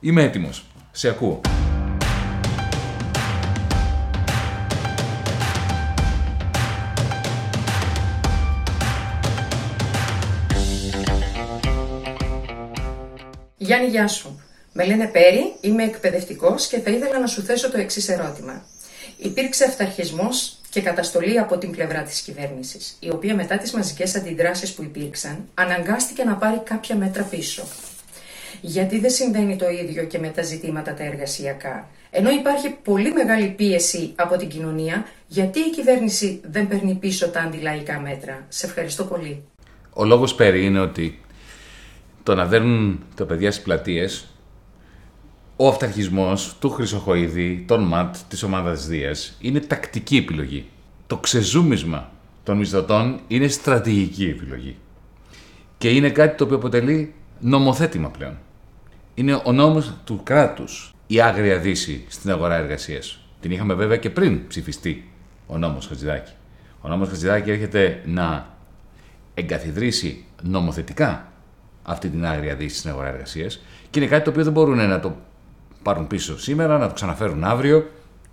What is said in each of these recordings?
Είμαι έτοιμος. Σε ακούω. Γιάννη, γεια σου. Με λένε Πέρι, είμαι εκπαιδευτικός και θα ήθελα να σου θέσω το εξής ερώτημα. Υπήρξε αυταρχισμός και καταστολή από την πλευρά της κυβέρνησης, η οποία μετά τις μαζικές αντιδράσεις που υπήρξαν, αναγκάστηκε να πάρει κάποια μέτρα πίσω. Γιατί δεν συμβαίνει το ίδιο και με τα ζητήματα τα εργασιακά. Ενώ υπάρχει πολύ μεγάλη πίεση από την κοινωνία, γιατί η κυβέρνηση δεν παίρνει πίσω τα αντιλαϊκά μέτρα. Σε ευχαριστώ πολύ. Ο λόγος Πέρι είναι ότι το να δέρνουν τα παιδιά στις πλατείες, ο αυταρχισμός του Χρυσοχοίδη, των ΜΑΤ, της ομάδας Δίας, είναι τακτική επιλογή. Το ξεζούμισμα των μισθωτών είναι στρατηγική επιλογή. Και είναι κάτι το οποίο αποτελεί νομοθέτημα πλέον. Είναι ο νόμος του κράτους η άγρια δύση στην αγορά εργασίας. Την είχαμε βέβαια και πριν ψηφιστεί ο νόμος Χατζηδάκη. Ο νόμος Χατζηδάκη έρχεται να εγκαθιδρύσει νομοθετικά αυτή την άγρια δύση στην αγορά εργασίας και είναι κάτι το οποίο δεν μπορούν να το πάρουν πίσω σήμερα, να το ξαναφέρουν αύριο.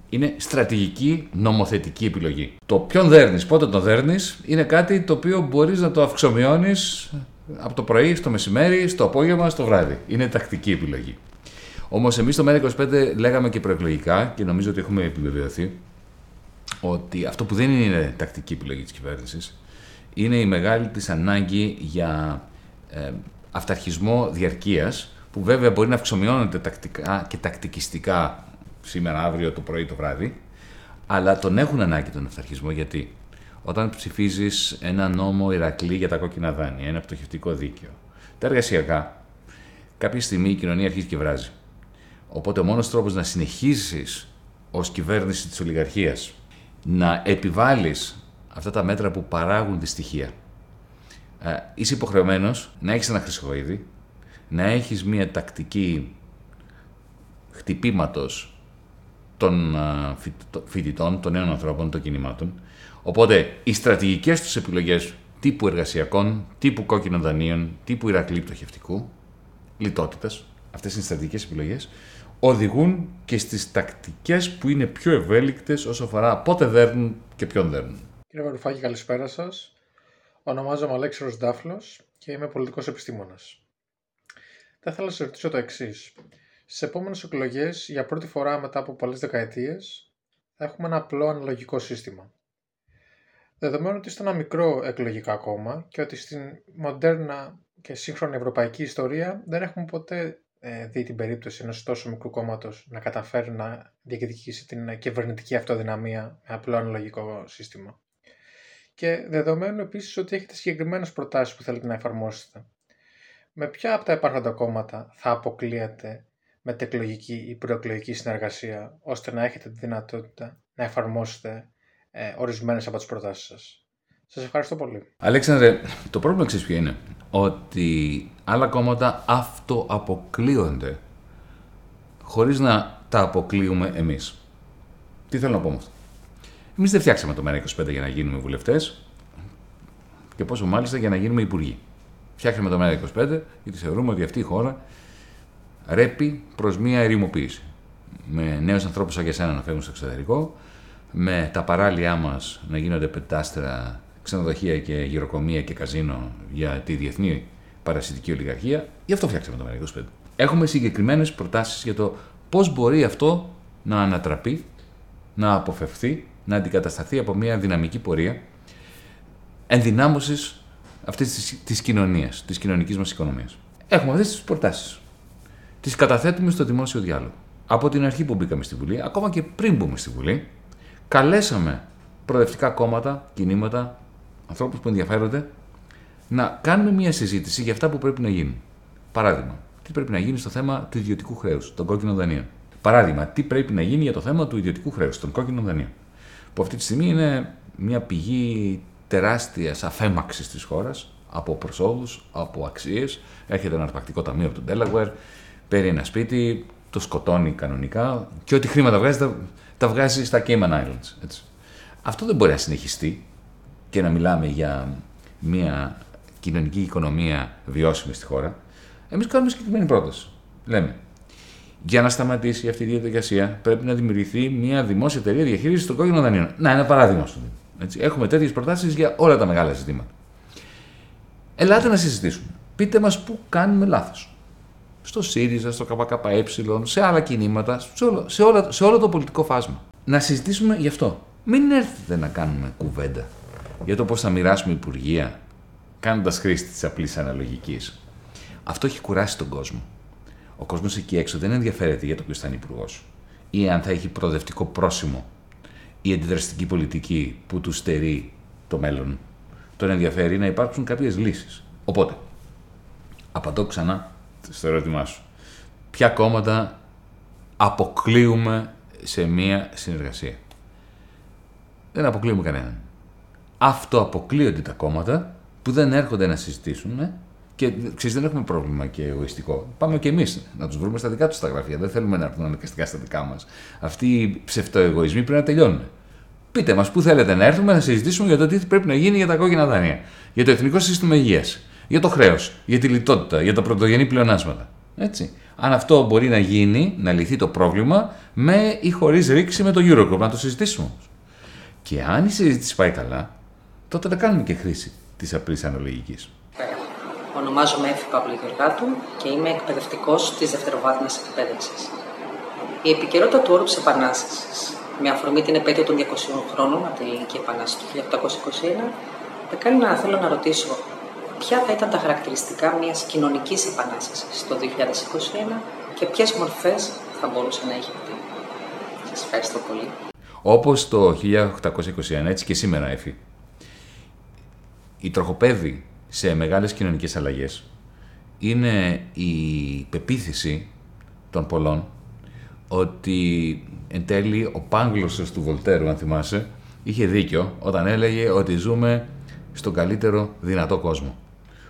Είναι στρατηγική νομοθετική επιλογή. Το ποιον δέρνεις, πότε τον δέρνεις, είναι κάτι το οποίο μπορείς να το αυξομοιώνεις από το πρωί, στο μεσημέρι, στο απόγευμα, στο βράδυ. Είναι τακτική επιλογή. Όμως, εμείς στο ΜΕΡΑ25 λέγαμε και προεκλογικά και νομίζω ότι έχουμε επιβεβαιωθεί ότι αυτό που δεν είναι τακτική επιλογή της κυβέρνησης είναι η μεγάλη της ανάγκη για ε, αυταρχισμό διαρκείας, που βέβαια μπορεί να αυξομειώνεται τακτικά και τακτικιστικά σήμερα, αύριο, το πρωί, το βράδυ, αλλά τον έχουν ανάγκη τον αυταρχισμό γιατί όταν ψηφίζεις ένα νόμο Ηρακλή για τα κόκκινα δάνεια, ένα πτωχευτικό δίκαιο, τα εργασιακά, κάποια στιγμή η κοινωνία αρχίζει και βράζει. Οπότε ο μόνος τρόπος να συνεχίσεις ως κυβέρνηση της ολιγαρχίας να επιβάλλεις αυτά τα μέτρα που παράγουν δυστυχία ε, είσαι υποχρεωμένος να έχεις ένα χρυσοκοίδι, να έχεις μια τακτική χτυπήματος των ε, φοιτητών, των νέων ανθρώπων, των κινημάτων. Οπότε οι στρατηγικές τους επιλογές τύπου εργασιακών, τύπου κόκκινων δανείων, τύπου Ηρακλή πτωχευτικού, λιτότητας, αυτές είναι οι στρατηγικές επιλογές, οδηγούν και στις τακτικές που είναι πιο ευέλικτες όσο αφορά πότε δέρνουν και ποιον δέρνουν. Κύριε Βαρουφάκη, καλησπέρα σας. Ονομάζομαι Αλέξης Ντάφλος και είμαι πολιτικός επιστήμονας. Θα ήθελα να σας ρωτήσω το εξής. Στις επόμενες εκλογές, για πρώτη φορά μετά από πολλές δεκαετίες, θα έχουμε ένα απλό αναλογικό σύστημα. Δεδομένου ότι είστε ένα μικρό εκλογικά κόμμα και ότι στην μοντέρνα και σύγχρονη ευρωπαϊκή ιστορία δεν έχουμε ποτέ ε, δει την περίπτωση ενός τόσο μικρού κόμματος να καταφέρει να διεκδικήσει την κυβερνητική αυτοδυναμία με απλό αναλογικό σύστημα και δεδομένου επίσης ότι έχετε συγκεκριμένες προτάσεις που θέλετε να εφαρμόσετε. Με ποια από τα υπάρχοντα κόμματα θα αποκλείετε μετεκλογική ή προεκλογική συνεργασία, ώστε να έχετε τη δυνατότητα να εφαρμόσετε ε, ορισμένες από τις προτάσεις σας. Σας ευχαριστώ πολύ. Αλέξανδρε, το πρόβλημα ξέρεις ποιο είναι; Ότι άλλα κόμματα αυτοαποκλείονται χωρίς να τα αποκλείουμε εμείς. Τι θέλω να πω με αυτό; Εμείς δεν φτιάξαμε το ΜΕΡΑ25 για να γίνουμε βουλευτές και πόσο μάλιστα για να γίνουμε υπουργοί. Φτιάξαμε το ΜΕΡΑ25 γιατί θεωρούμε ότι αυτή η χώρα ρέπει προς μία ερημοποίηση. Με νέους ανθρώπους σαν και εσένα να φεύγουν στο εξωτερικό, με τα παράλια μας να γίνονται πεντάστερα ξενοδοχεία και γυροκομεία και καζίνο για τη διεθνή παρασιτική ολιγαρχία. Γι' αυτό φτιάξαμε το ΜΕΡΑ25. Έχουμε συγκεκριμένες προτάσεις για το πώς μπορεί αυτό να ανατραπεί, να αποφευθεί να αντικατασταθεί από μια δυναμική πορεία ενδυνάμωσης αυτής της κοινωνίας, της κοινωνικής μας οικονομίας. Έχουμε αυτές τις προτάσεις. Τις καταθέτουμε στο δημόσιο διάλογο. Από την αρχή που μπήκαμε στη Βουλή, ακόμα και πριν μπούμε στη Βουλή, καλέσαμε προοδευτικά κόμματα, κινήματα, ανθρώπους που ενδιαφέρονται να κάνουμε μια συζήτηση για αυτά που πρέπει να γίνουν. Παράδειγμα, τι πρέπει να γίνει στο θέμα του ιδιωτικού χρέους, των κόκκινων δανείων. Παράδειγμα, τι πρέπει να γίνει για το θέμα του ιδιωτικού χρέους, των κόκκινων δανείων που αυτή τη στιγμή είναι μια πηγή τεράστιας αφέμαξης της χώρας από προσόδους, από αξίες. Έρχεται ένα αρπακτικό ταμείο από τον Delaware, παίρνει ένα σπίτι, το σκοτώνει κανονικά και ό,τι χρήματα βγάζει τα, τα βγάζει στα Cayman Islands. Έτσι. Αυτό δεν μπορεί να συνεχιστεί και να μιλάμε για μια κοινωνική οικονομία βιώσιμη στη χώρα. Εμείς κάνουμε συγκεκριμένη πρόταση. Λέμε, Για να σταματήσει αυτή η διαδικασία, πρέπει να δημιουργηθεί μια δημόσια εταιρεία διαχείρισης των κόκκινων δανείων. Να, ένα παράδειγμα στο Έτσι. Έχουμε τέτοιες προτάσεις για όλα τα μεγάλα ζητήματα. Ελάτε να συζητήσουμε. Πείτε μας πού κάνουμε λάθος. Στο ΣΥΡΙΖΑ, στο ΚΚΕ, σε άλλα κινήματα, σε όλο, σε, όλο, σε όλο το πολιτικό φάσμα. Να συζητήσουμε γι' αυτό. Μην έρθετε να κάνουμε κουβέντα για το πώς θα μοιράσουμε υπουργεία, κάνοντας χρήση της απλής αναλογικής. Αυτό έχει κουράσει τον κόσμο. Ο κόσμος εκεί έξω δεν ενδιαφέρεται για το ποιος θα είναι υπουργός ή αν θα έχει προοδευτικό πρόσημο η αντιδραστική πολιτική που του στερεί το μέλλον. Τον ενδιαφέρει να υπάρξουν κάποιες λύσεις. Οπότε, απαντώ ξανά στο ερώτημά σου. Ποια κόμματα αποκλείουμε σε μία συνεργασία; Δεν αποκλείουμε κανέναν. Αυτό αποκλείονται τα κόμματα που δεν έρχονται να συζητήσουν και ξέρεις, δεν έχουμε πρόβλημα και εγωιστικό. Πάμε και εμείς να τους βρούμε στα δικά τους τα γραφεία. Δεν θέλουμε να έρθουν αναγκαστικά στα δικά μας. Αυτοί οι ψευτοεγωισμοί πρέπει να τελειώνουν. Πείτε μας πού θέλετε να έρθουμε να συζητήσουμε για το τι πρέπει να γίνει για τα κόκκινα δάνεια. Για το εθνικό σύστημα υγείας. Για το χρέος. Για τη λιτότητα. Για τα πρωτογενή πλεονάσματα. Έτσι. Αν αυτό μπορεί να γίνει, να λυθεί το πρόβλημα με ή χωρίς ρήξη με το Eurogroup, να το συζητήσουμε. Και αν η συζήτηση πάει καλά, τότε θα κάνουμε και χρήση της απλή αναλογικής. Ονομάζομαι Εύη Παύλη Γεωργάτου και είμαι εκπαιδευτικός της δευτεροβάθμιας εκπαίδευσης. Η επικαιρότητα του όρου της Επανάστασης, με αφορμή την επέτειο των 200 χρόνων από την Ελληνική Επανάσταση του 1821, με κάνει να θέλω να ρωτήσω ποια θα ήταν τα χαρακτηριστικά μιας κοινωνικής επανάστασης το 2021 και ποιες μορφές θα μπορούσε να έχει αυτή. Σας ευχαριστώ πολύ. Όπως το 1821, έτσι και σήμερα, Εφη. Η τροχοπέδη σε μεγάλες κοινωνικές αλλαγές είναι η πεποίθηση των πολλών ότι εν τέλει ο Πάγγλωσος του Βολτέρου, αν θυμάσαι, είχε δίκιο όταν έλεγε ότι ζούμε στον καλύτερο δυνατό κόσμο.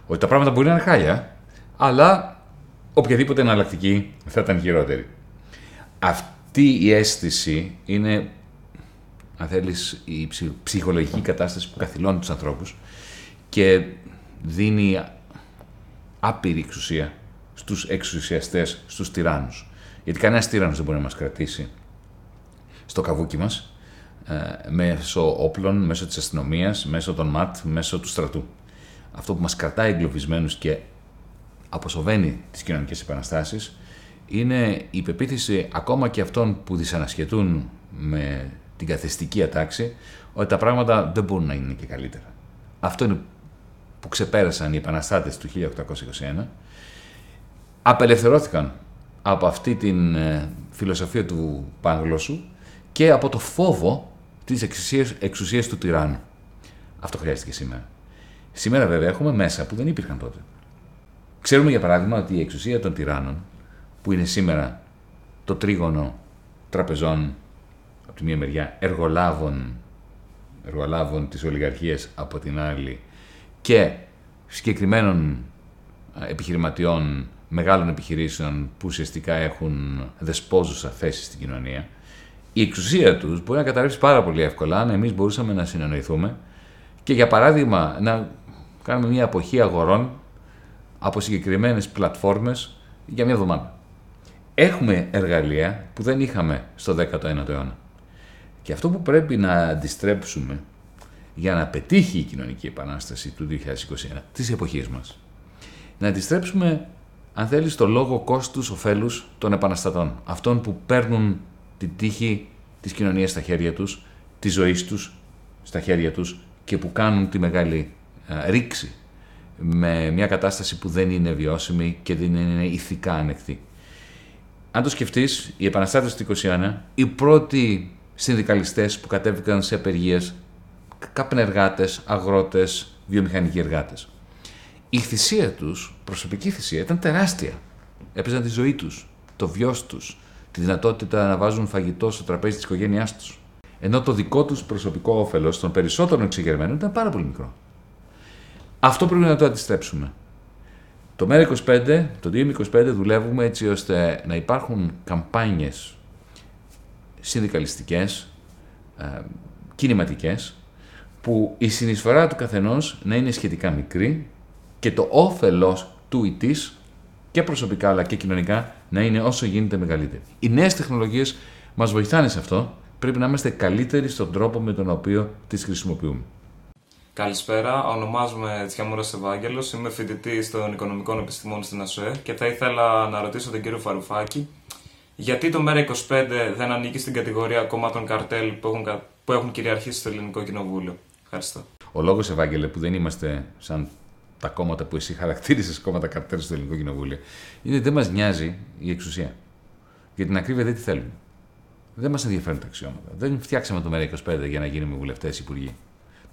Ότι τα πράγματα μπορεί να είναι χάλια, αλλά οποιαδήποτε εναλλακτική θα ήταν χειρότερη. Αυτή η αίσθηση είναι, αν θέλεις, η ψυχολογική κατάσταση που καθυλώνει τους ανθρώπους και δίνει άπειρη εξουσία στους εξουσιαστές, στους τυράννους. Γιατί κανένας τύραννος δεν μπορεί να μας κρατήσει στο καβούκι μας, ε, μέσω όπλων, μέσω της αστυνομίας, μέσω των ΜΑΤ, μέσω του στρατού. Αυτό που μας κρατάει εγκλωβισμένους και αποσοβαίνει τις κοινωνικές επαναστάσεις είναι η πεποίθηση ακόμα και αυτών που δυσανασχετούν με την καθεστική ατάξη ότι τα πράγματα δεν μπορούν να είναι και καλύτερα. Αυτό είναι που ξεπέρασαν οι επαναστάτες του 1821 απελευθερώθηκαν από αυτή την ε, φιλοσοφία του Πάγγλωσσου και από το φόβο της εξουσίας, εξουσίας του τυράννου. Αυτό χρειάστηκε σήμερα. Σήμερα βέβαια έχουμε μέσα που δεν υπήρχαν τότε. Ξέρουμε για παράδειγμα ότι η εξουσία των τυράννων, που είναι σήμερα το τρίγωνο τραπεζών από τη μία μεριά, εργολάβων, εργολάβων της ολιγαρχίας από την άλλη και συγκεκριμένων επιχειρηματιών μεγάλων επιχειρήσεων που ουσιαστικά έχουν δεσπόζουσα θέση στην κοινωνία, η εξουσία τους μπορεί να καταρρεύσει πάρα πολύ εύκολα αν εμείς μπορούσαμε να συνεννοηθούμε και για παράδειγμα να κάνουμε μια αποχή αγορών από συγκεκριμένες πλατφόρμες για μια εβδομάδα. Έχουμε εργαλεία που δεν είχαμε στο 19ο αιώνα. Και αυτό που πρέπει να αντιστρέψουμε για να πετύχει η κοινωνική επανάσταση του 2021, της εποχής μας. Να αντιστρέψουμε, αν θέλεις, το λόγο κόστους ωφέλους των επαναστατών. Αυτών που παίρνουν την τύχη της κοινωνίας στα χέρια τους, της ζωής τους στα χέρια τους και που κάνουν τη μεγάλη α, ρήξη με μια κατάσταση που δεν είναι βιώσιμη και δεν είναι ηθικά ανεκτή. Αν το σκεφτείς, οι επαναστάτες του 2021, οι πρώτοι συνδικαλιστές που κατέβηκαν σε απεργίες καπνεργάτες, αγρότες, βιομηχανικοί εργάτες. Η θυσία τους, προσωπική θυσία, ήταν τεράστια. Έπαιζαν τη ζωή τους, το βιός τους, τη δυνατότητα να βάζουν φαγητό στο τραπέζι της οικογένειάς τους. Ενώ το δικό τους προσωπικό όφελος των περισσότερων εξεγερμένων ήταν πάρα πολύ μικρό. Αυτό πρέπει να το αντιστρέψουμε. Το ΜΕΡΑ25, το 2025 δουλεύουμε έτσι ώστε να υπάρχουν καμπάνιες συνδικαλιστικές, ε, κινηματικές, που η συνεισφορά του καθενός να είναι σχετικά μικρή και το όφελος του ή της και προσωπικά αλλά και κοινωνικά να είναι όσο γίνεται μεγαλύτερη. Οι νέες τεχνολογίες μας βοηθάνε σε αυτό. Πρέπει να είμαστε καλύτεροι στον τρόπο με τον οποίο τις χρησιμοποιούμε. Καλησπέρα, ονομάζομαι Τσιαμούρα Ευάγγελος, είμαι φοιτητή των Οικονομικών Επιστημών στην ΑΣΟΕ και θα ήθελα να ρωτήσω τον κύριο Φαρουφάκη γιατί το ΜΕΡΑ25 δεν ανήκει στην κατηγορία κομμάτων καρτέλ που έχουν, που έχουν κυριαρχήσει στο Ελληνικό Κοινοβούλιο; Ευχαριστώ. Ο λόγος, Ευάγγελε, που δεν είμαστε σαν τα κόμματα που εσύ χαρακτήρισες κόμματα καρτέλ στο Ελληνικό Κοινοβούλιο, είναι ότι δεν μας νοιάζει η εξουσία. Για την ακρίβεια δεν τη θέλουμε. Δεν μας ενδιαφέρουν τα αξιώματα. Δεν φτιάξαμε το ΜΕΡΑ25 για να γίνουμε βουλευτές, υπουργοί.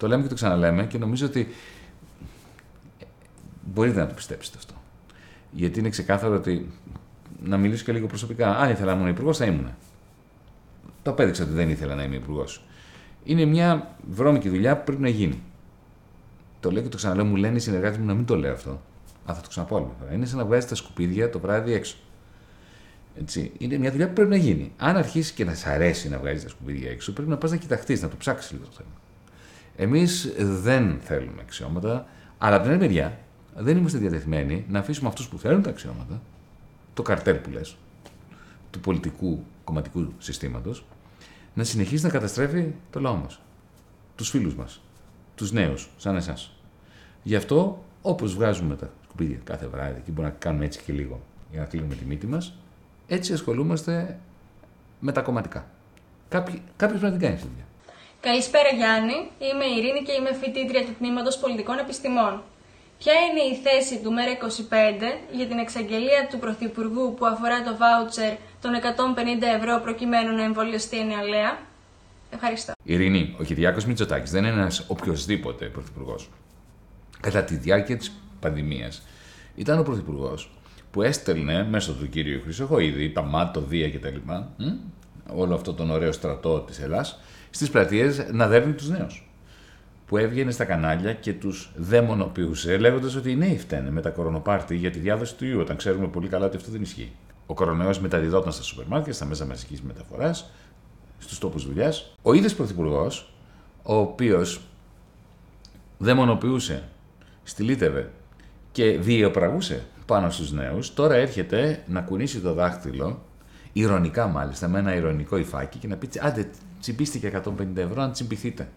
Το λέμε και το ξαναλέμε και νομίζω ότι μπορείτε να το πιστέψετε αυτό. Γιατί είναι ξεκάθαρο ότι να μιλήσω και λίγο προσωπικά. Αν ήθελα να ήμουν υπουργός, θα ήμουν. Το απέδειξα ότι δεν ήθελα να είμαι υπουργός. Είναι μια βρώμικη δουλειά που πρέπει να γίνει. Το λέω και το ξαναλέω, μου λένε οι συνεργάτες μου να μην το λέω αυτό. Α, θα το ξαναπώ άλλο. Είναι σαν να βγάζεις τα σκουπίδια το βράδυ έξω. Έτσι. Είναι μια δουλειά που πρέπει να γίνει. Αν αρχίσεις και να σ' αρέσει να βγάζεις τα σκουπίδια έξω, πρέπει να πας να κοιταχτείς, να το ψάξεις λίγο το θέμα. Εμείς δεν θέλουμε αξιώματα, αλλά από την άλλη μεριά δεν είμαστε διατεθειμένοι να αφήσουμε αυτούς που θέλουν τα αξιώματα, το καρτέλ που λες, του πολιτικού κομματικού συστήματος, να συνεχίσει να καταστρέφει το λαό μας, τους φίλους μας, τους νέους, σαν εσάς. Γι' αυτό, όπως βγάζουμε τα σκουπίδια κάθε βράδυ και μπορούμε να κάνουμε έτσι και λίγο για να κλείνουμε τη μύτη μας, έτσι ασχολούμαστε με τα κομματικά. Κάποιο πρέπει να την κάνει αυτή δουλειά. Καλησπέρα Γιάννη, είμαι η Ειρήνη και είμαι φοιτήτρια του Τμήματος Πολιτικών Επιστημών. Ποια είναι η θέση του ΜΕΡΑ25 για την εξαγγελία του Πρωθυπουργού που αφορά το βάουτσερ των 150 ευρώ προκειμένου να εμβολιαστεί η νεολαία. Ευχαριστώ. Ειρήνη, ο Κυριάκος Μητσοτάκης δεν είναι ένας οποιοδήποτε πρωθυπουργός. Κατά τη διάρκεια της πανδημίας ήταν ο πρωθυπουργός που έστελνε μέσω του κύριου Χρυσοχοίδη, τα ΜΑΤ, το ΔΙΑ κτλ. Όλο αυτό τον ωραίο στρατό της Ελλάς στις πλατείες να δέρνει τους νέους. Που έβγαινε στα κανάλια και τους δαιμονοποιούσε, λέγοντας ότι οι νέοι φταίνε με τα κορονοπάρτι για τη διάδοση του ιού, όταν ξέρουμε πολύ καλά ότι αυτό δεν ισχύει. Ο κορονοϊό μεταδιδόταν στα σούπερ μάρκετ, στα μέσα μαζικής μεταφοράς, στους τόπους δουλειάς. Ο ίδιος πρωθυπουργός, ο οποίος δαιμονοποιούσε, στυλίτευε και διαιοπραγούσε πάνω στους νέους, τώρα έρχεται να κουνήσει το δάχτυλο, ηρωνικά μάλιστα, με ένα ηρωνικό υφάκι και να πει άντε τσιμπίστηκε 150 ευρώ, αν τσιμπηθείτε.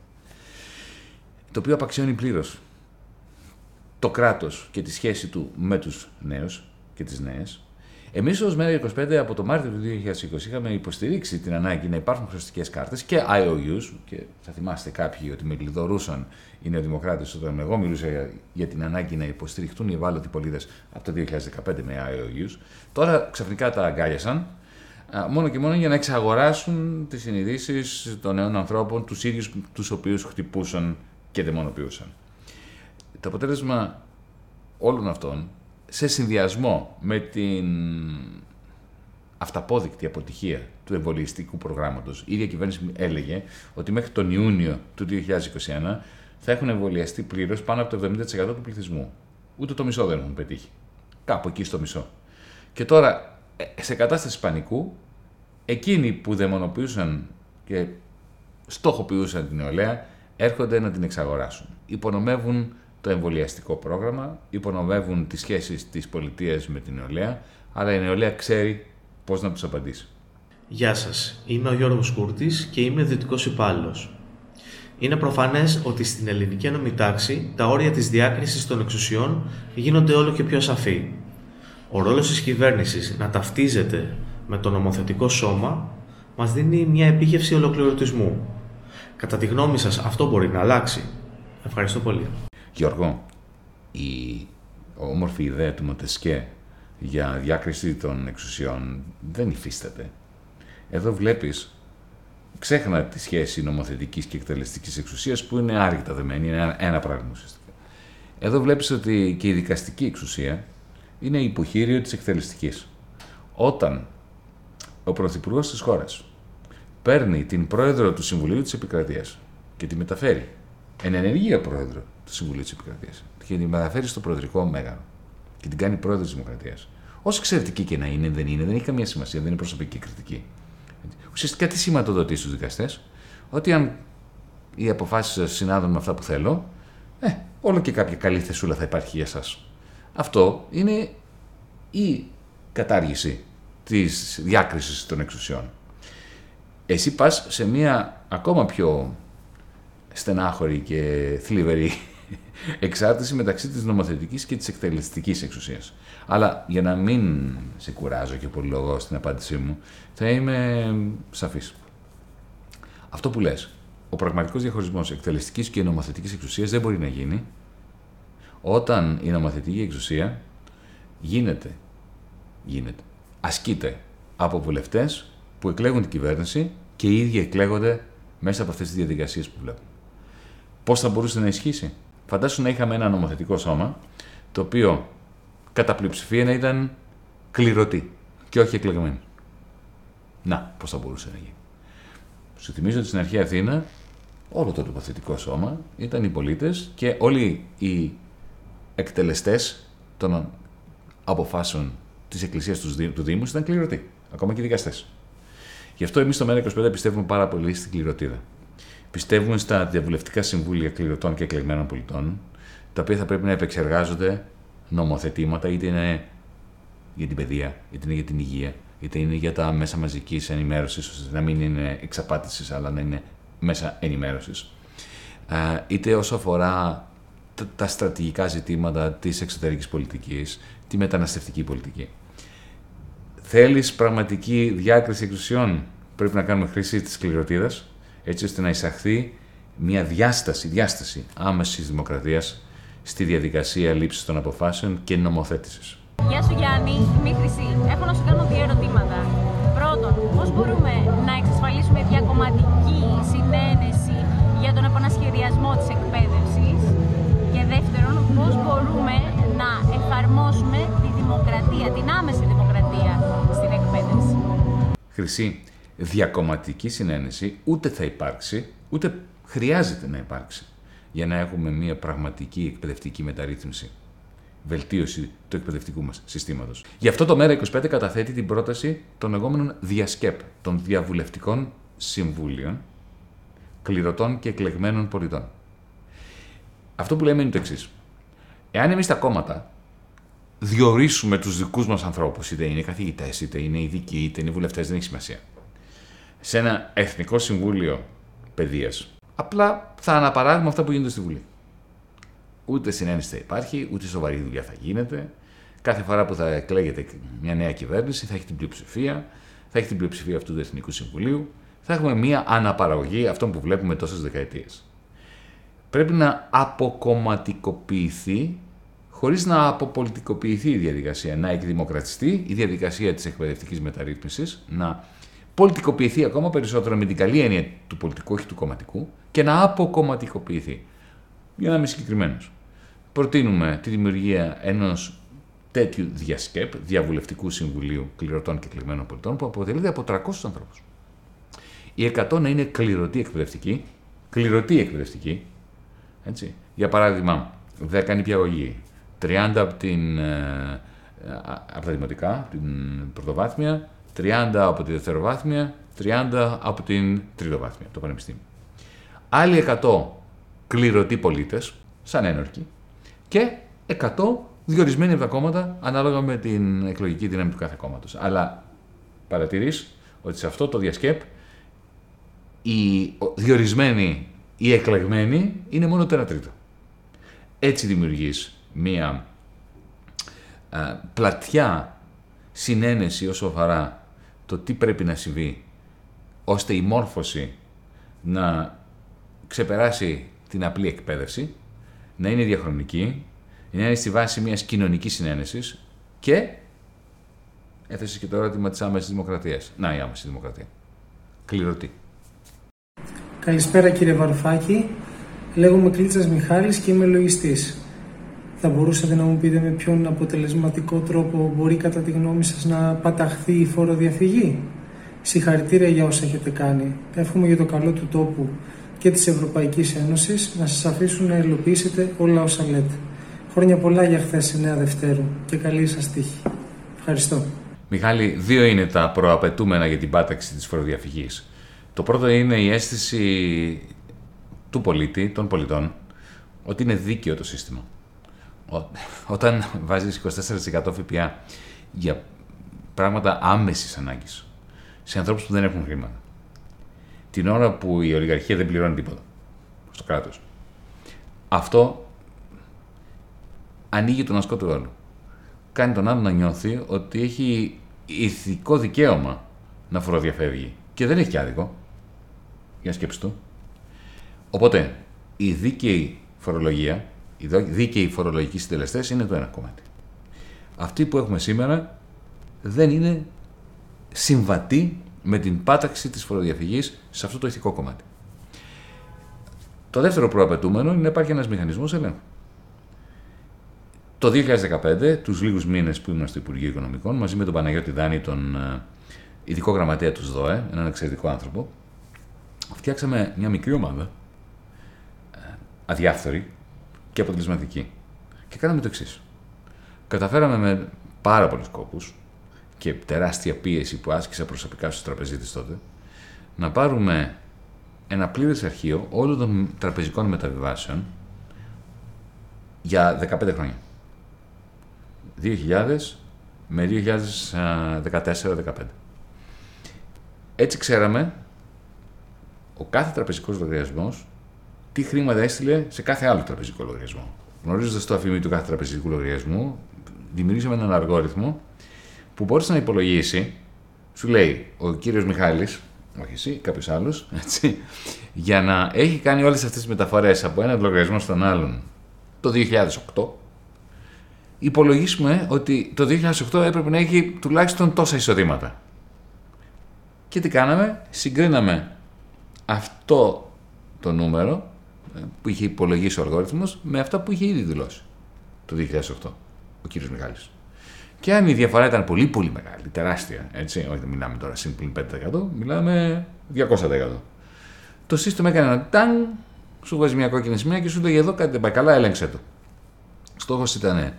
Το οποίο απαξιώνει πλήρως το κράτος και τη σχέση του με τους νέους και τις νέες. Εμείς ως ΜΕΡΑ25 από το Μάρτιο του 2020 είχαμε υποστηρίξει την ανάγκη να υπάρχουν χρεωστικέ κάρτες και IOUs. Και θα θυμάστε κάποιοι ότι με κλειδωρούσαν οι νεοδημοκράτες όταν εγώ μιλούσα για την ανάγκη να υποστηριχτούν οι ευάλωτοι πολίτες από το 2015 με IOUs. Τώρα ξαφνικά τα αγκάλιασαν μόνο και μόνο για να εξαγοράσουν τις συνειδήσεις των νέων ανθρώπων, τους ίδιους τους οποίους χτυπούσαν και δαιμονοποιούσαν. Το αποτέλεσμα όλων αυτών, σε συνδυασμό με την αυταπόδεικτη αποτυχία του εμβολιαστικού προγράμματος, η ίδια κυβέρνηση έλεγε ότι μέχρι τον Ιούνιο του 2021 θα έχουν εμβολιαστεί πλήρως πάνω από το 70% του πληθυσμού. Ούτε το μισό δεν έχουν πετύχει. Κάπου εκεί στο μισό. Και τώρα, ε, σε κατάσταση πανικού, εκείνοι που δαιμονοποιούσαν και στόχοποιούσαν την νεολαία έρχονται να την εξαγοράσουν. Υπονομεύουν το εμβολιαστικό πρόγραμμα, υπονομεύουν τις σχέσεις της πολιτείας με την νεολαία, αλλά η νεολαία ξέρει πώς να τους απαντήσει. Γεια σας, είμαι ο Γιώργος Κούρτης και είμαι δυτικός υπάλληλος. Είναι προφανές ότι στην ελληνική ένωμη τάξη τα όρια της διάκρισης των εξουσιών γίνονται όλο και πιο σαφή. Ο ρόλος της κυβέρνησης να ταυτίζεται με το νομοθετικό σώμα μας δίνει μια επίγευση ολοκληρωτισμού. Κατά τη γνώμη σας αυτό μπορεί να αλλάξει. Ευχαριστώ πολύ. Γιώργο, η όμορφη ιδέα του Μοντεσκέ για διάκριση των εξουσιών δεν υφίσταται. Εδώ βλέπεις, ξέχνα τη σχέση νομοθετικής και εκτελεστικής εξουσίας που είναι άρρηκτα δεμένη, είναι ένα πράγμα ουσιαστικά. Εδώ βλέπεις ότι και η δικαστική εξουσία είναι υποχείριο της εκτελεστικής. Όταν ο Πρωθυπουργός της χώρας παίρνει την πρόεδρο του Συμβουλίου της Επικρατείας και τη μεταφέρει εν ενεργεία πρόεδρο του Συμβουλίου της Επικρατείας και την μεταφέρει στο προεδρικό μέγαρο και την κάνει πρόεδρο της Δημοκρατίας. Όσο εξαιρετική και να είναι, δεν είναι, δεν έχει καμία σημασία, δεν είναι προσωπική κριτική. Ουσιαστικά τι σηματοδοτεί στους δικαστές, ότι αν οι αποφάσεις συνάδουν με αυτά που θέλω, ε, όλο και κάποια καλή θεσούλα θα υπάρχει για εσά. Αυτό είναι ή κατάργηση της διάκρισης των εξουσιών. Εσύ πας σε μια ακόμα πιο στενάχωρη και θλιβερή εξάρτηση μεταξύ της νομοθετικής και της εκτελεστικής εξουσίας. Αλλά για να μην σε κουράζω και πολύ λόγο στην απάντησή μου, θα είμαι σαφής. Αυτό που λες, ο πραγματικός διαχωρισμός εκτελεστικής και νομοθετικής εξουσίας δεν μπορεί να γίνει όταν η νομοθετική εξουσία γίνεται, γίνεται, ασκείται από βουλευτές που εκλέγουν την κυβέρνηση και οι ίδιοι εκλέγονται μέσα από αυτές τις διαδικασίες που βλέπουμε. Πώς θα μπορούσε να ισχύσει, Φαντάσου να είχαμε ένα νομοθετικό σώμα το οποίο κατά πλειοψηφία να ήταν κληρωτή και όχι εκλεγμένη. Να, πώς θα μπορούσε να γίνει. Σου θυμίζω ότι στην αρχαία Αθήνα όλο το νομοθετικό σώμα ήταν οι πολίτες και όλοι οι εκτελεστές των αποφάσεων της Εκκλησίας τους Δήμου ήταν κληρωτοί. Ακόμα και οι δικαστές. Γι' αυτό εμείς στο ΜΕΡΑ25 πιστεύουμε πάρα πολύ στην κληροτήδα. Πιστεύουμε στα διαβουλευτικά συμβούλια κληρωτών και εκλεγμένων πολιτών, τα οποία θα πρέπει να επεξεργάζονται νομοθετήματα, είτε είναι για την παιδεία, είτε είναι για την υγεία, είτε είναι για τα μέσα μαζικής ενημέρωσης, ώστε να μην είναι εξαπάτησης, αλλά να είναι μέσα ενημέρωσης. Είτε όσο αφορά τα στρατηγικά ζητήματα της εξωτερικής πολιτικής, τη μεταναστευτική πολιτική. Θέλεις πραγματική διάκριση εξουσιών, πρέπει να κάνουμε χρήση της σκληροτίδας, έτσι ώστε να εισαχθεί μια διάσταση, διάσταση άμεσης δημοκρατίας στη διαδικασία λήψης των αποφάσεων και νομοθέτησης. Γεια σου Γιάννη, είμαι Χρυσή. Έχω να σου κάνω δύο ερωτήματα. Πρώτον, πώς μπορούμε να εξασφαλίσουμε διακομματική συνένεση για τον επανασχεδιασμό της εκπαίδευσης; Και δεύτερον, πώς μπορούμε να εφαρμόσουμε τη δημοκρατία, την άμεση δημοκρατία στην εκπαίδευση. Χρυσή, διακομματική συνένεση ούτε θα υπάρξει, ούτε χρειάζεται να υπάρξει για να έχουμε μια πραγματική εκπαιδευτική μεταρρύθμιση. Βελτίωση του εκπαιδευτικού μας συστήματος. Γι' αυτό το ΜΕΡΑ25 καταθέτει την πρόταση των λεγόμενων διασκέπ, των διαβουλευτικών συμβούλιων, κληρωτών και εκλεγμένων πολιτών. Αυτό που λέμε είναι το εξής. Εάν εμείς τα κόμματα διορίσουμε τους δικούς μας ανθρώπους, είτε είναι καθηγητές, είτε είναι ειδικοί, είτε είναι βουλευτές, δεν έχει σημασία, σε ένα εθνικό συμβούλιο παιδείας, απλά θα αναπαράγουμε αυτά που γίνονται στη Βουλή. Ούτε συνένεση θα υπάρχει, ούτε σοβαρή δουλειά θα γίνεται. Κάθε φορά που θα εκλέγεται μια νέα κυβέρνηση θα έχει την πλειοψηφία, θα έχει την πλειοψηφία αυτού του Εθνικού Συμβουλίου, θα έχουμε μια αναπαραγωγή αυτών που βλέπουμε τόσες δεκαετίες πρέπει να αποκομματικοποιηθεί χωρίς να αποπολιτικοποιηθεί η διαδικασία, να εκδημοκρατιστεί η διαδικασία της εκπαιδευτικής μεταρρύθμισης, να πολιτικοποιηθεί ακόμα περισσότερο με την καλή έννοια του πολιτικού, όχι του κομματικού, και να αποκομματικοποιηθεί. Για να είμαι συγκεκριμένος. Προτείνουμε τη δημιουργία ενός τέτοιου διασκέπ, διαβουλευτικού συμβουλίου κληρωτών και κλειμένων πολιτών, που αποτελείται από 300 ανθρώπους. Οι 100 να είναι κληρωτοί εκπαιδευτικοί, κληρωτοί εκπαιδευτικοί, έτσι. Για παράδειγμα, 10 νηπιαγωγή, 30 από, την, ε, από τα δημοτικά, την πρωτοβάθμια, 30 από τη δευτεροβάθμια, 30 από την τριτοβάθμια, το πανεπιστήμιο. Άλλοι 100 κληρωτοί πολίτες, σαν ένορκοι, και 100 διορισμένοι από τα κόμματα, ανάλογα με την εκλογική δύναμη του κάθε κόμματος. Αλλά παρατηρείς ότι σε αυτό το διασκέπ οι διορισμένοι οι εκλεγμένοι είναι μόνο το 1 τρίτο. Έτσι δημιουργείς μία α, πλατιά συνένεση όσο αφορά το τι πρέπει να συμβεί, ώστε η μόρφωση να ξεπεράσει την απλή εκπαίδευση, να είναι διαχρονική, να είναι στη βάση μιας κοινωνικής συνένεσης και έθεσε και το ερώτημα της άμεσης δημοκρατίας. Να η άμεση δημοκρατία. Κληρωτή. Καλησπέρα κύριε Βαρουφάκη. Λέγομαι Κλίτσας Μιχάλης και είμαι λογιστής. Θα μπορούσατε να μου πείτε με ποιον αποτελεσματικό τρόπο μπορεί κατά τη γνώμη σας να παταχθεί η φοροδιαφυγή; Συγχαρητήρια για όσα έχετε κάνει. Εύχομαι για το καλό του τόπου και της Ευρωπαϊκής Ένωσης να σας αφήσουν να υλοποιήσετε όλα όσα λέτε. Χρόνια πολλά για χθες 9 Δευτέρου και καλή σας τύχη. Ευχαριστώ. Μιχάλη, δύο είναι τα προαπαιτούμενα για την πάταξη της φοροδιαφυγής. Το πρώτο είναι η αίσθηση του πολίτη, των πολιτών, ότι είναι δίκαιο το σύστημα. Όταν βάζεις 24% ΦΠΑ για πράγματα άμεσης ανάγκης. Σε ανθρώπους που δεν έχουν χρήματα. Την ώρα που η ολιγαρχία δεν πληρώνει τίποτα στο κράτος. Αυτό ανοίγει τον ασκό του όλου. Κάνει τον άλλο να νιώθει ότι έχει ηθικό δικαίωμα να φοροδιαφεύγει. Και δεν έχει και άδικο. Για σκέψη του. Οπότε, η δίκαιη φορολογία, οι δίκαιοι φορολογικοί συντελεστές είναι το ένα κομμάτι. Αυτοί που έχουμε σήμερα δεν είναι συμβατοί με την πάταξη της φοροδιαφυγής σε αυτό το ηθικό κομμάτι. Το δεύτερο προαπαιτούμενο είναι να υπάρχει ένας μηχανισμός ελέγχου. Το 2015, τους λίγους μήνες που ήμουν στο Υπουργείο Οικονομικών, μαζί με τον Παναγιώτη Δάνη, τον ε, ειδικό γραμματέα του ΣΔΟΕ, έναν εξαιρετικό άνθρωπο, φτιάξαμε μια μικρή ομάδα, ε, αδιάφθορη και αποτελεσματική. Και κάναμε το εξής. Καταφέραμε με πάρα πολλούς κόπους και τεράστια πίεση που άσκησα προσωπικά στους τραπεζίτες τότε, να πάρουμε ένα πλήρες αρχείο όλων των τραπεζικών μεταβιβάσεων για 15 χρόνια. 2000 με 2014-2015. Έτσι ξέραμε ο κάθε τραπεζικός λογαριασμός τι χρήματα έστειλε σε κάθε άλλο τραπεζικό λογαριασμό. Γνωρίζοντας το αφημί του κάθε τραπεζικού λογαριασμού, δημιουργήσαμε έναν αργόριθμο που μπορούσε να υπολογίσει, σου λέει ο κύριος Μιχάλης, όχι εσύ, κάποιος άλλος, για να έχει κάνει όλες αυτές τις μεταφορές από έναν λογαριασμό στον άλλον το 2008, υπολογίσουμε ότι το 2008 έπρεπε να έχει τουλάχιστον τόσα εισοδήματα. Και τι κάναμε, συγκρίναμε αυτό το νούμερο ε, που είχε υπολογίσει ο αλγόριθμος με αυτά που είχε ήδη δηλώσει το 2008 ο κύριος Μιχάλης. Και αν η διαφορά ήταν πολύ πολύ μεγάλη, τεράστια, έτσι, όχι δεν μιλάμε τώρα συν 5%, μιλάμε 200%. Το σύστημα έκανε ένα τάν, σου βάζει μια κόκκινη σημαία και σου λέει εδώ κάτι δεν πάει καλά, έλεγξε το. Στόχος ήταν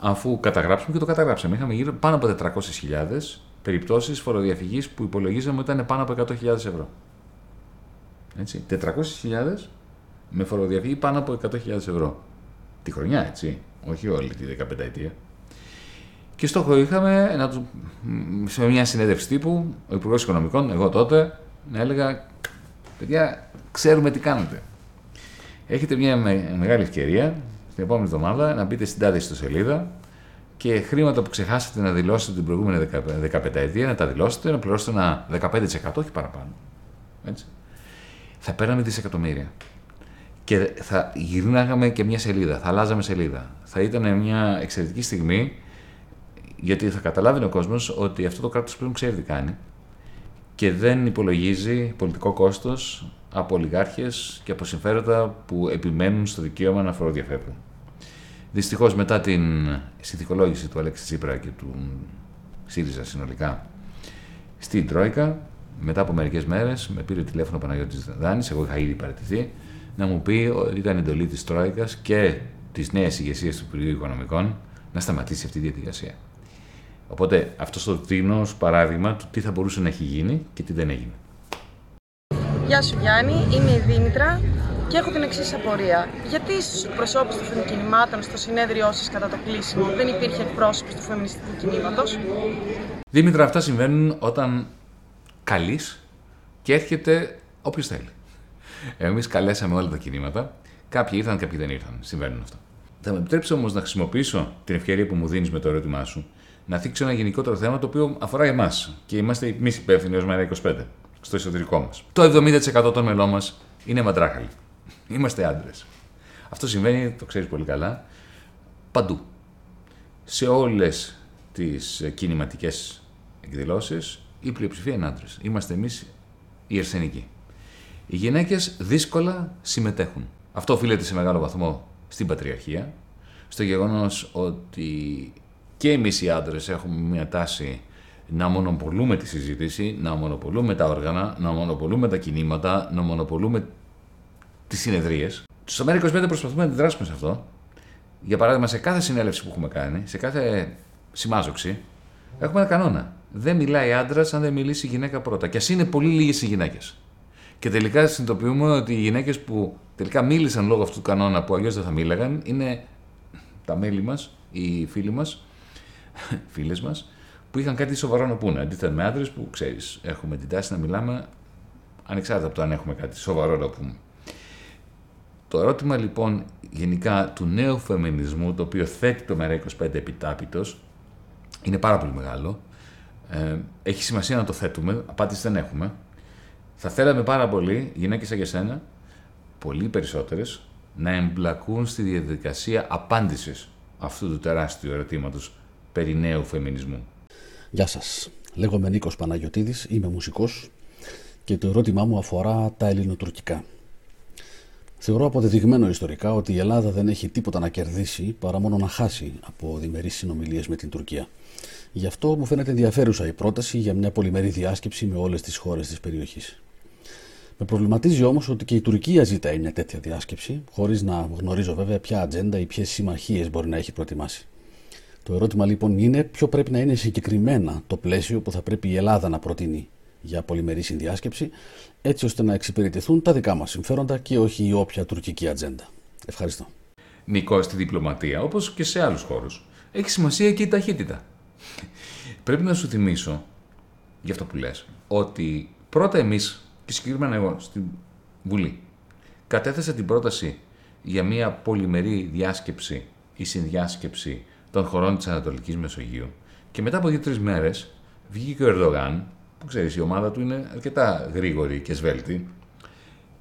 αφού καταγράψουμε και το καταγράψαμε. Είχαμε γύρω πάνω από 400.000 περιπτώσεις φοροδιαφυγής που υπολογίζαμε ότι ήταν πάνω από 100.000 ευρώ. Έτσι, 400.000 με φοροδιαφυγή πάνω από 100.000 ευρώ. Τη χρονιά, έτσι, όχι όλη τη 15 ετία. Και στόχο είχαμε να του, σε μια συνέντευξη τύπου, ο Υπουργός Οικονομικών, εγώ τότε, να έλεγα: Παιδιά, ξέρουμε τι κάνετε. Έχετε μια μεγάλη ευκαιρία την επόμενη εβδομάδα να μπείτε στην τάδε ιστοσελίδα και χρήματα που ξεχάσατε να δηλώσετε την προηγούμενη 15 ετία να τα δηλώσετε, να πληρώσετε ένα 15% όχι παραπάνω. Έτσι. Θα παίρναμε δισεκατομμύρια. Και θα γυρνάγαμε και μια σελίδα, θα αλλάζαμε σελίδα. Θα ήταν μια εξαιρετική στιγμή γιατί θα καταλάβει ο κόσμος ότι αυτό το κράτος πλέον ξέρει τι κάνει και δεν υπολογίζει πολιτικό κόστος από ολιγάρχες και από συμφέροντα που επιμένουν στο δικαίωμα να φοροδιαφεύγουν. Δυστυχώς μετά την συνθηκολόγηση του Αλέξη Τσίπρα και του ΣΥΡΙΖΑ συνολικά στην Τρόικα, μετά από μερικές μέρες με πήρε τηλέφωνο ο Παναγιώτης Δάνης, εγώ είχα ήδη παραιτηθεί, να μου πει ότι ήταν εντολή της Τρόικας και τη νέα ηγεσία του Υπουργείου Οικονομικών να σταματήσει αυτή τη διαδικασία. Οπότε αυτός το δίνω ως παράδειγμα του τι θα μπορούσε να έχει γίνει και τι δεν έγινε. Γεια σου Γιάννη, είμαι η Δήμητρα και έχω την εξής απορία. Γιατί στους εκπροσώπους των φεμικινημάτων στο συνέδριό σας κατά το κλείσιμο δεν υπήρχε εκπρόσωπος του φεμινιστικού κινήματος; Δήμητρα, αυτά συμβαίνουν όταν καλείς και έρχεται όποιος θέλει. Εμείς καλέσαμε όλα τα κινήματα. Κάποιοι ήρθαν, κάποιοι δεν ήρθαν. Συμβαίνουν αυτά. Θα με επιτρέψεις όμως να χρησιμοποιήσω την ευκαιρία που μου δίνεις με το ερώτημά σου να θίξω ένα γενικότερο θέμα το οποίο αφορά εμάς. Και είμαστε εμείς υπεύθυνοι ως Μέρα 25 στο εσωτερικό μας. Το 70% των μελών μας είναι μαντράχαλοι. Είμαστε άντρες. Αυτό συμβαίνει, το ξέρεις πολύ καλά, παντού. Σε όλες τις κινηματικές εκδηλώσεις η πλειοψηφία είναι άντρες. Είμαστε εμείς οι αρσενικοί. Οι γυναίκες δύσκολα συμμετέχουν. Αυτό οφείλεται σε μεγάλο βαθμό στην πατριαρχία, στο γεγονός ότι και εμείς οι άντρες έχουμε μια τάση να μονοπολούμε τη συζήτηση, να μονοπολούμε τα όργανα, να μονοπολούμε τα κινήματα, να μονοπολούμε τις συνεδρίες. Στο ΜΕΡΑ25 προσπαθούμε να αντιδράσουμε σε αυτό. Για παράδειγμα, σε κάθε συνέλευση που έχουμε κάνει, σε κάθε σημάζοξη, έχουμε ένα κανόνα. Δεν μιλάει άντρας αν δεν μιλήσει η γυναίκα πρώτα. Και ας είναι πολύ λίγες οι γυναίκες. Και τελικά συνειδητοποιούμε ότι οι γυναίκες που τελικά μίλησαν λόγω αυτού του κανόνα που αλλιώς δεν θα μίλαγαν είναι τα μέλη μας, οι φίλοι μας, φίλες μας, που είχαν κάτι σοβαρό να πούνε. Αντίθετα με άντρε που ξέρεις, έχουμε την τάση να μιλάμε ανεξάρτητα από το αν έχουμε κάτι σοβαρό να πούμε. Το ερώτημα λοιπόν γενικά του νέου φεμινισμού, το οποίο θέτει το ΜΕΡΑ25 επιτάπητος, είναι πάρα πολύ μεγάλο. Ε, έχει σημασία να το θέτουμε, απάντηση δεν έχουμε. Θα θέλαμε πάρα πολύ, γυναίκες σαν και σένα, πολύ περισσότερες, να εμπλακούν στη διαδικασία απάντησης αυτού του τεράστιου ερωτήματος περί νέου φεμινισμού. Γεια σας. Λέγομαι Νίκος Παναγιωτίδης, είμαι μουσικός και το ερώτημά μου αφορά τα ελληνοτουρκικά. Θεωρώ αποδεδειγμένο ιστορικά ότι η Ελλάδα δεν έχει τίποτα να κερδίσει παρά μόνο να χάσει από διμερείς συνομιλίες με την Τουρκία. Γι' αυτό μου φαίνεται ενδιαφέρουσα η πρόταση για μια πολυμερή διάσκεψη με όλες τις χώρες της περιοχής. Με προβληματίζει όμως ότι και η Τουρκία ζητάει μια τέτοια διάσκεψη, χωρίς να γνωρίζω βέβαια ποια ατζέντα ή ποιες συμμαχίες μπορεί να έχει προετοιμάσει. Το ερώτημα λοιπόν είναι ποιο πρέπει να είναι συγκεκριμένα το πλαίσιο που θα πρέπει η Ελλάδα να προτείνει για πολυμερή συνδιάσκεψη, έτσι ώστε να εξυπηρετηθούν τα δικά μας συμφέροντα και όχι η όποια τουρκική ατζέντα. Ευχαριστώ. Νικό, στη διπλωματία, όπως και σε άλλους χώρους, έχει σημασία και η ταχύτητα. Πρέπει να σου θυμίσω, για αυτό που λες, ότι πρώτα εμείς, και συγκεκριμένα εγώ στην Βουλή, κατέθεσα την πρόταση για μια πολυμερή διάσκεψη ή συνδιάσκεψη των χωρών της Ανατολικής Μεσογείου. Και μετά από δύο-τρεις μέρες βγήκε ο Ερντογάν που ξέρεις, η ομάδα του είναι αρκετά γρήγορη και σβέλτη,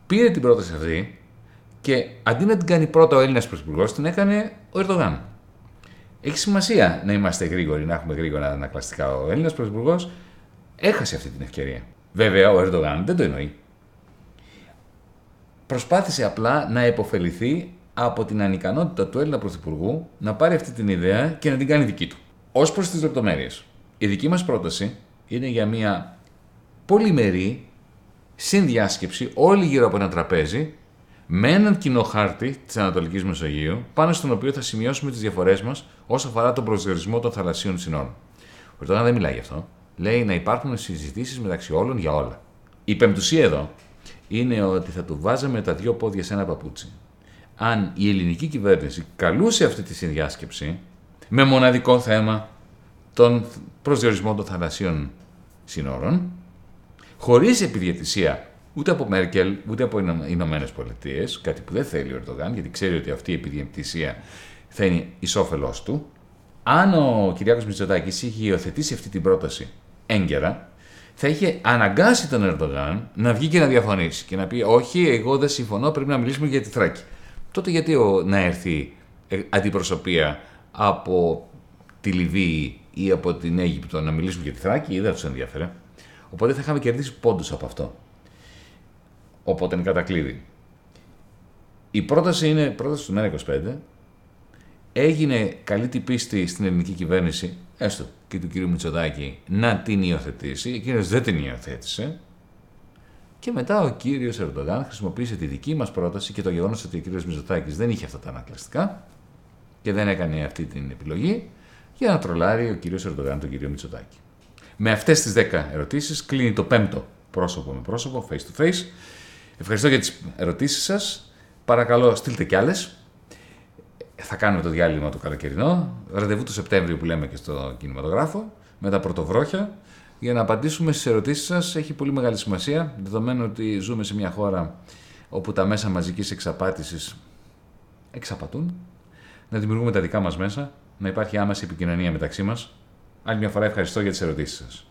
πήρε την πρόταση αυτή και αντί να την κάνει πρώτα ο Έλληνας Πρωθυπουργός, την έκανε ο Ερντογάν. Έχει σημασία να είμαστε γρήγοροι, να έχουμε γρήγορα ανακλαστικά. Ο Έλληνας Πρωθυπουργός έχασε αυτή την ευκαιρία. Βέβαια, ο Ερντογάν δεν το εννοεί. Προσπάθησε απλά να υποφεληθεί από την ανικανότητα του Έλληνα Πρωθυπουργού να πάρει αυτή την ιδέα και να την κάνει δική του. Ω προς τις λεπτομέρειες. Η δική μας πρόταση είναι για μια πολυμερή συνδιάσκεψη όλοι γύρω από ένα τραπέζι με έναν κοινό χάρτη της Ανατολικής Μεσογείου, πάνω στον οποίο θα σημειώσουμε τις διαφορές μας όσον αφορά τον προσδιορισμό των θαλασσίων συνόρων. Ο Ερντογάν δεν μιλάει γι' αυτό. Λέει να υπάρχουν συζητήσεις μεταξύ όλων για όλα. Η πεμπτουσία εδώ είναι ότι θα του βάζαμε τα δύο πόδια σε ένα παπούτσι. Αν η ελληνική κυβέρνηση καλούσε αυτή τη συνδιάσκεψη με μοναδικό θέμα τον προσδιορισμό των θαλασσίων συνόρων, χωρίς επιδιαιτησία ούτε από Μέρκελ ούτε από οι Ηνωμένες Πολιτείες, κάτι που δεν θέλει ο Ερντογάν, γιατί ξέρει ότι αυτή η επιδιαιτησία θα είναι ισόφελό του. Αν ο Κυριάκος Μητσοτάκης είχε υιοθετήσει αυτή την πρόταση έγκαιρα, θα είχε αναγκάσει τον Ερντογάν να βγει και να διαφωνήσει και να πει: Όχι, εγώ δεν συμφωνώ, πρέπει να μιλήσουμε για τη Θράκη. Τότε γιατί ο, να έρθει ε, αντιπροσωπεία από τη Λιβύη ή από την Αίγυπτο να μιλήσουμε για τη Θράκη ή δεν τους ενδιαφέρε. Οπότε θα είχαμε κερδίσει πόντους από αυτό. Οπότε είναι κατακλείδη. Η πρόταση είναι πρόταση του ΜΕΡΑ25. Έγινε καλή την πίστη στην ελληνική κυβέρνηση, έστω και του κ. Μητσοδάκη, να την υιοθετήσει. Εκείνος δεν την υιοθέτησε. Και μετά ο κύριος Ερντογάν χρησιμοποίησε τη δική μας πρόταση και το γεγονός ότι ο κύριος Μητσοτάκης δεν είχε αυτά τα ανακλαστικά και δεν έκανε αυτή την επιλογή για να τρολάρει ο κύριος Ερντογάν τον κύριο Μητσοτάκη. Με αυτές τις 10 ερωτήσεις κλείνει το πέμπτο πρόσωπο με πρόσωπο, face to face. Ευχαριστώ για τις ερωτήσεις σας. Παρακαλώ, στείλτε κι άλλες. Θα κάνουμε το διάλειμμα το καλοκαιρινό. Ραντεβού το Σεπτέμβριο που λέμε και στο κινηματογράφο, με τα πρωτοβρόχια, για να απαντήσουμε στις ερωτήσεις σας. Έχει πολύ μεγάλη σημασία, δεδομένου ότι ζούμε σε μια χώρα όπου τα μέσα μαζικής εξαπάτησης εξαπατούν. Να δημιουργούμε τα δικά μας μέσα να υπάρχει άμεση επικοινωνία μεταξύ μας. Άλλη μια φορά ευχαριστώ για τις ερωτήσεις σας.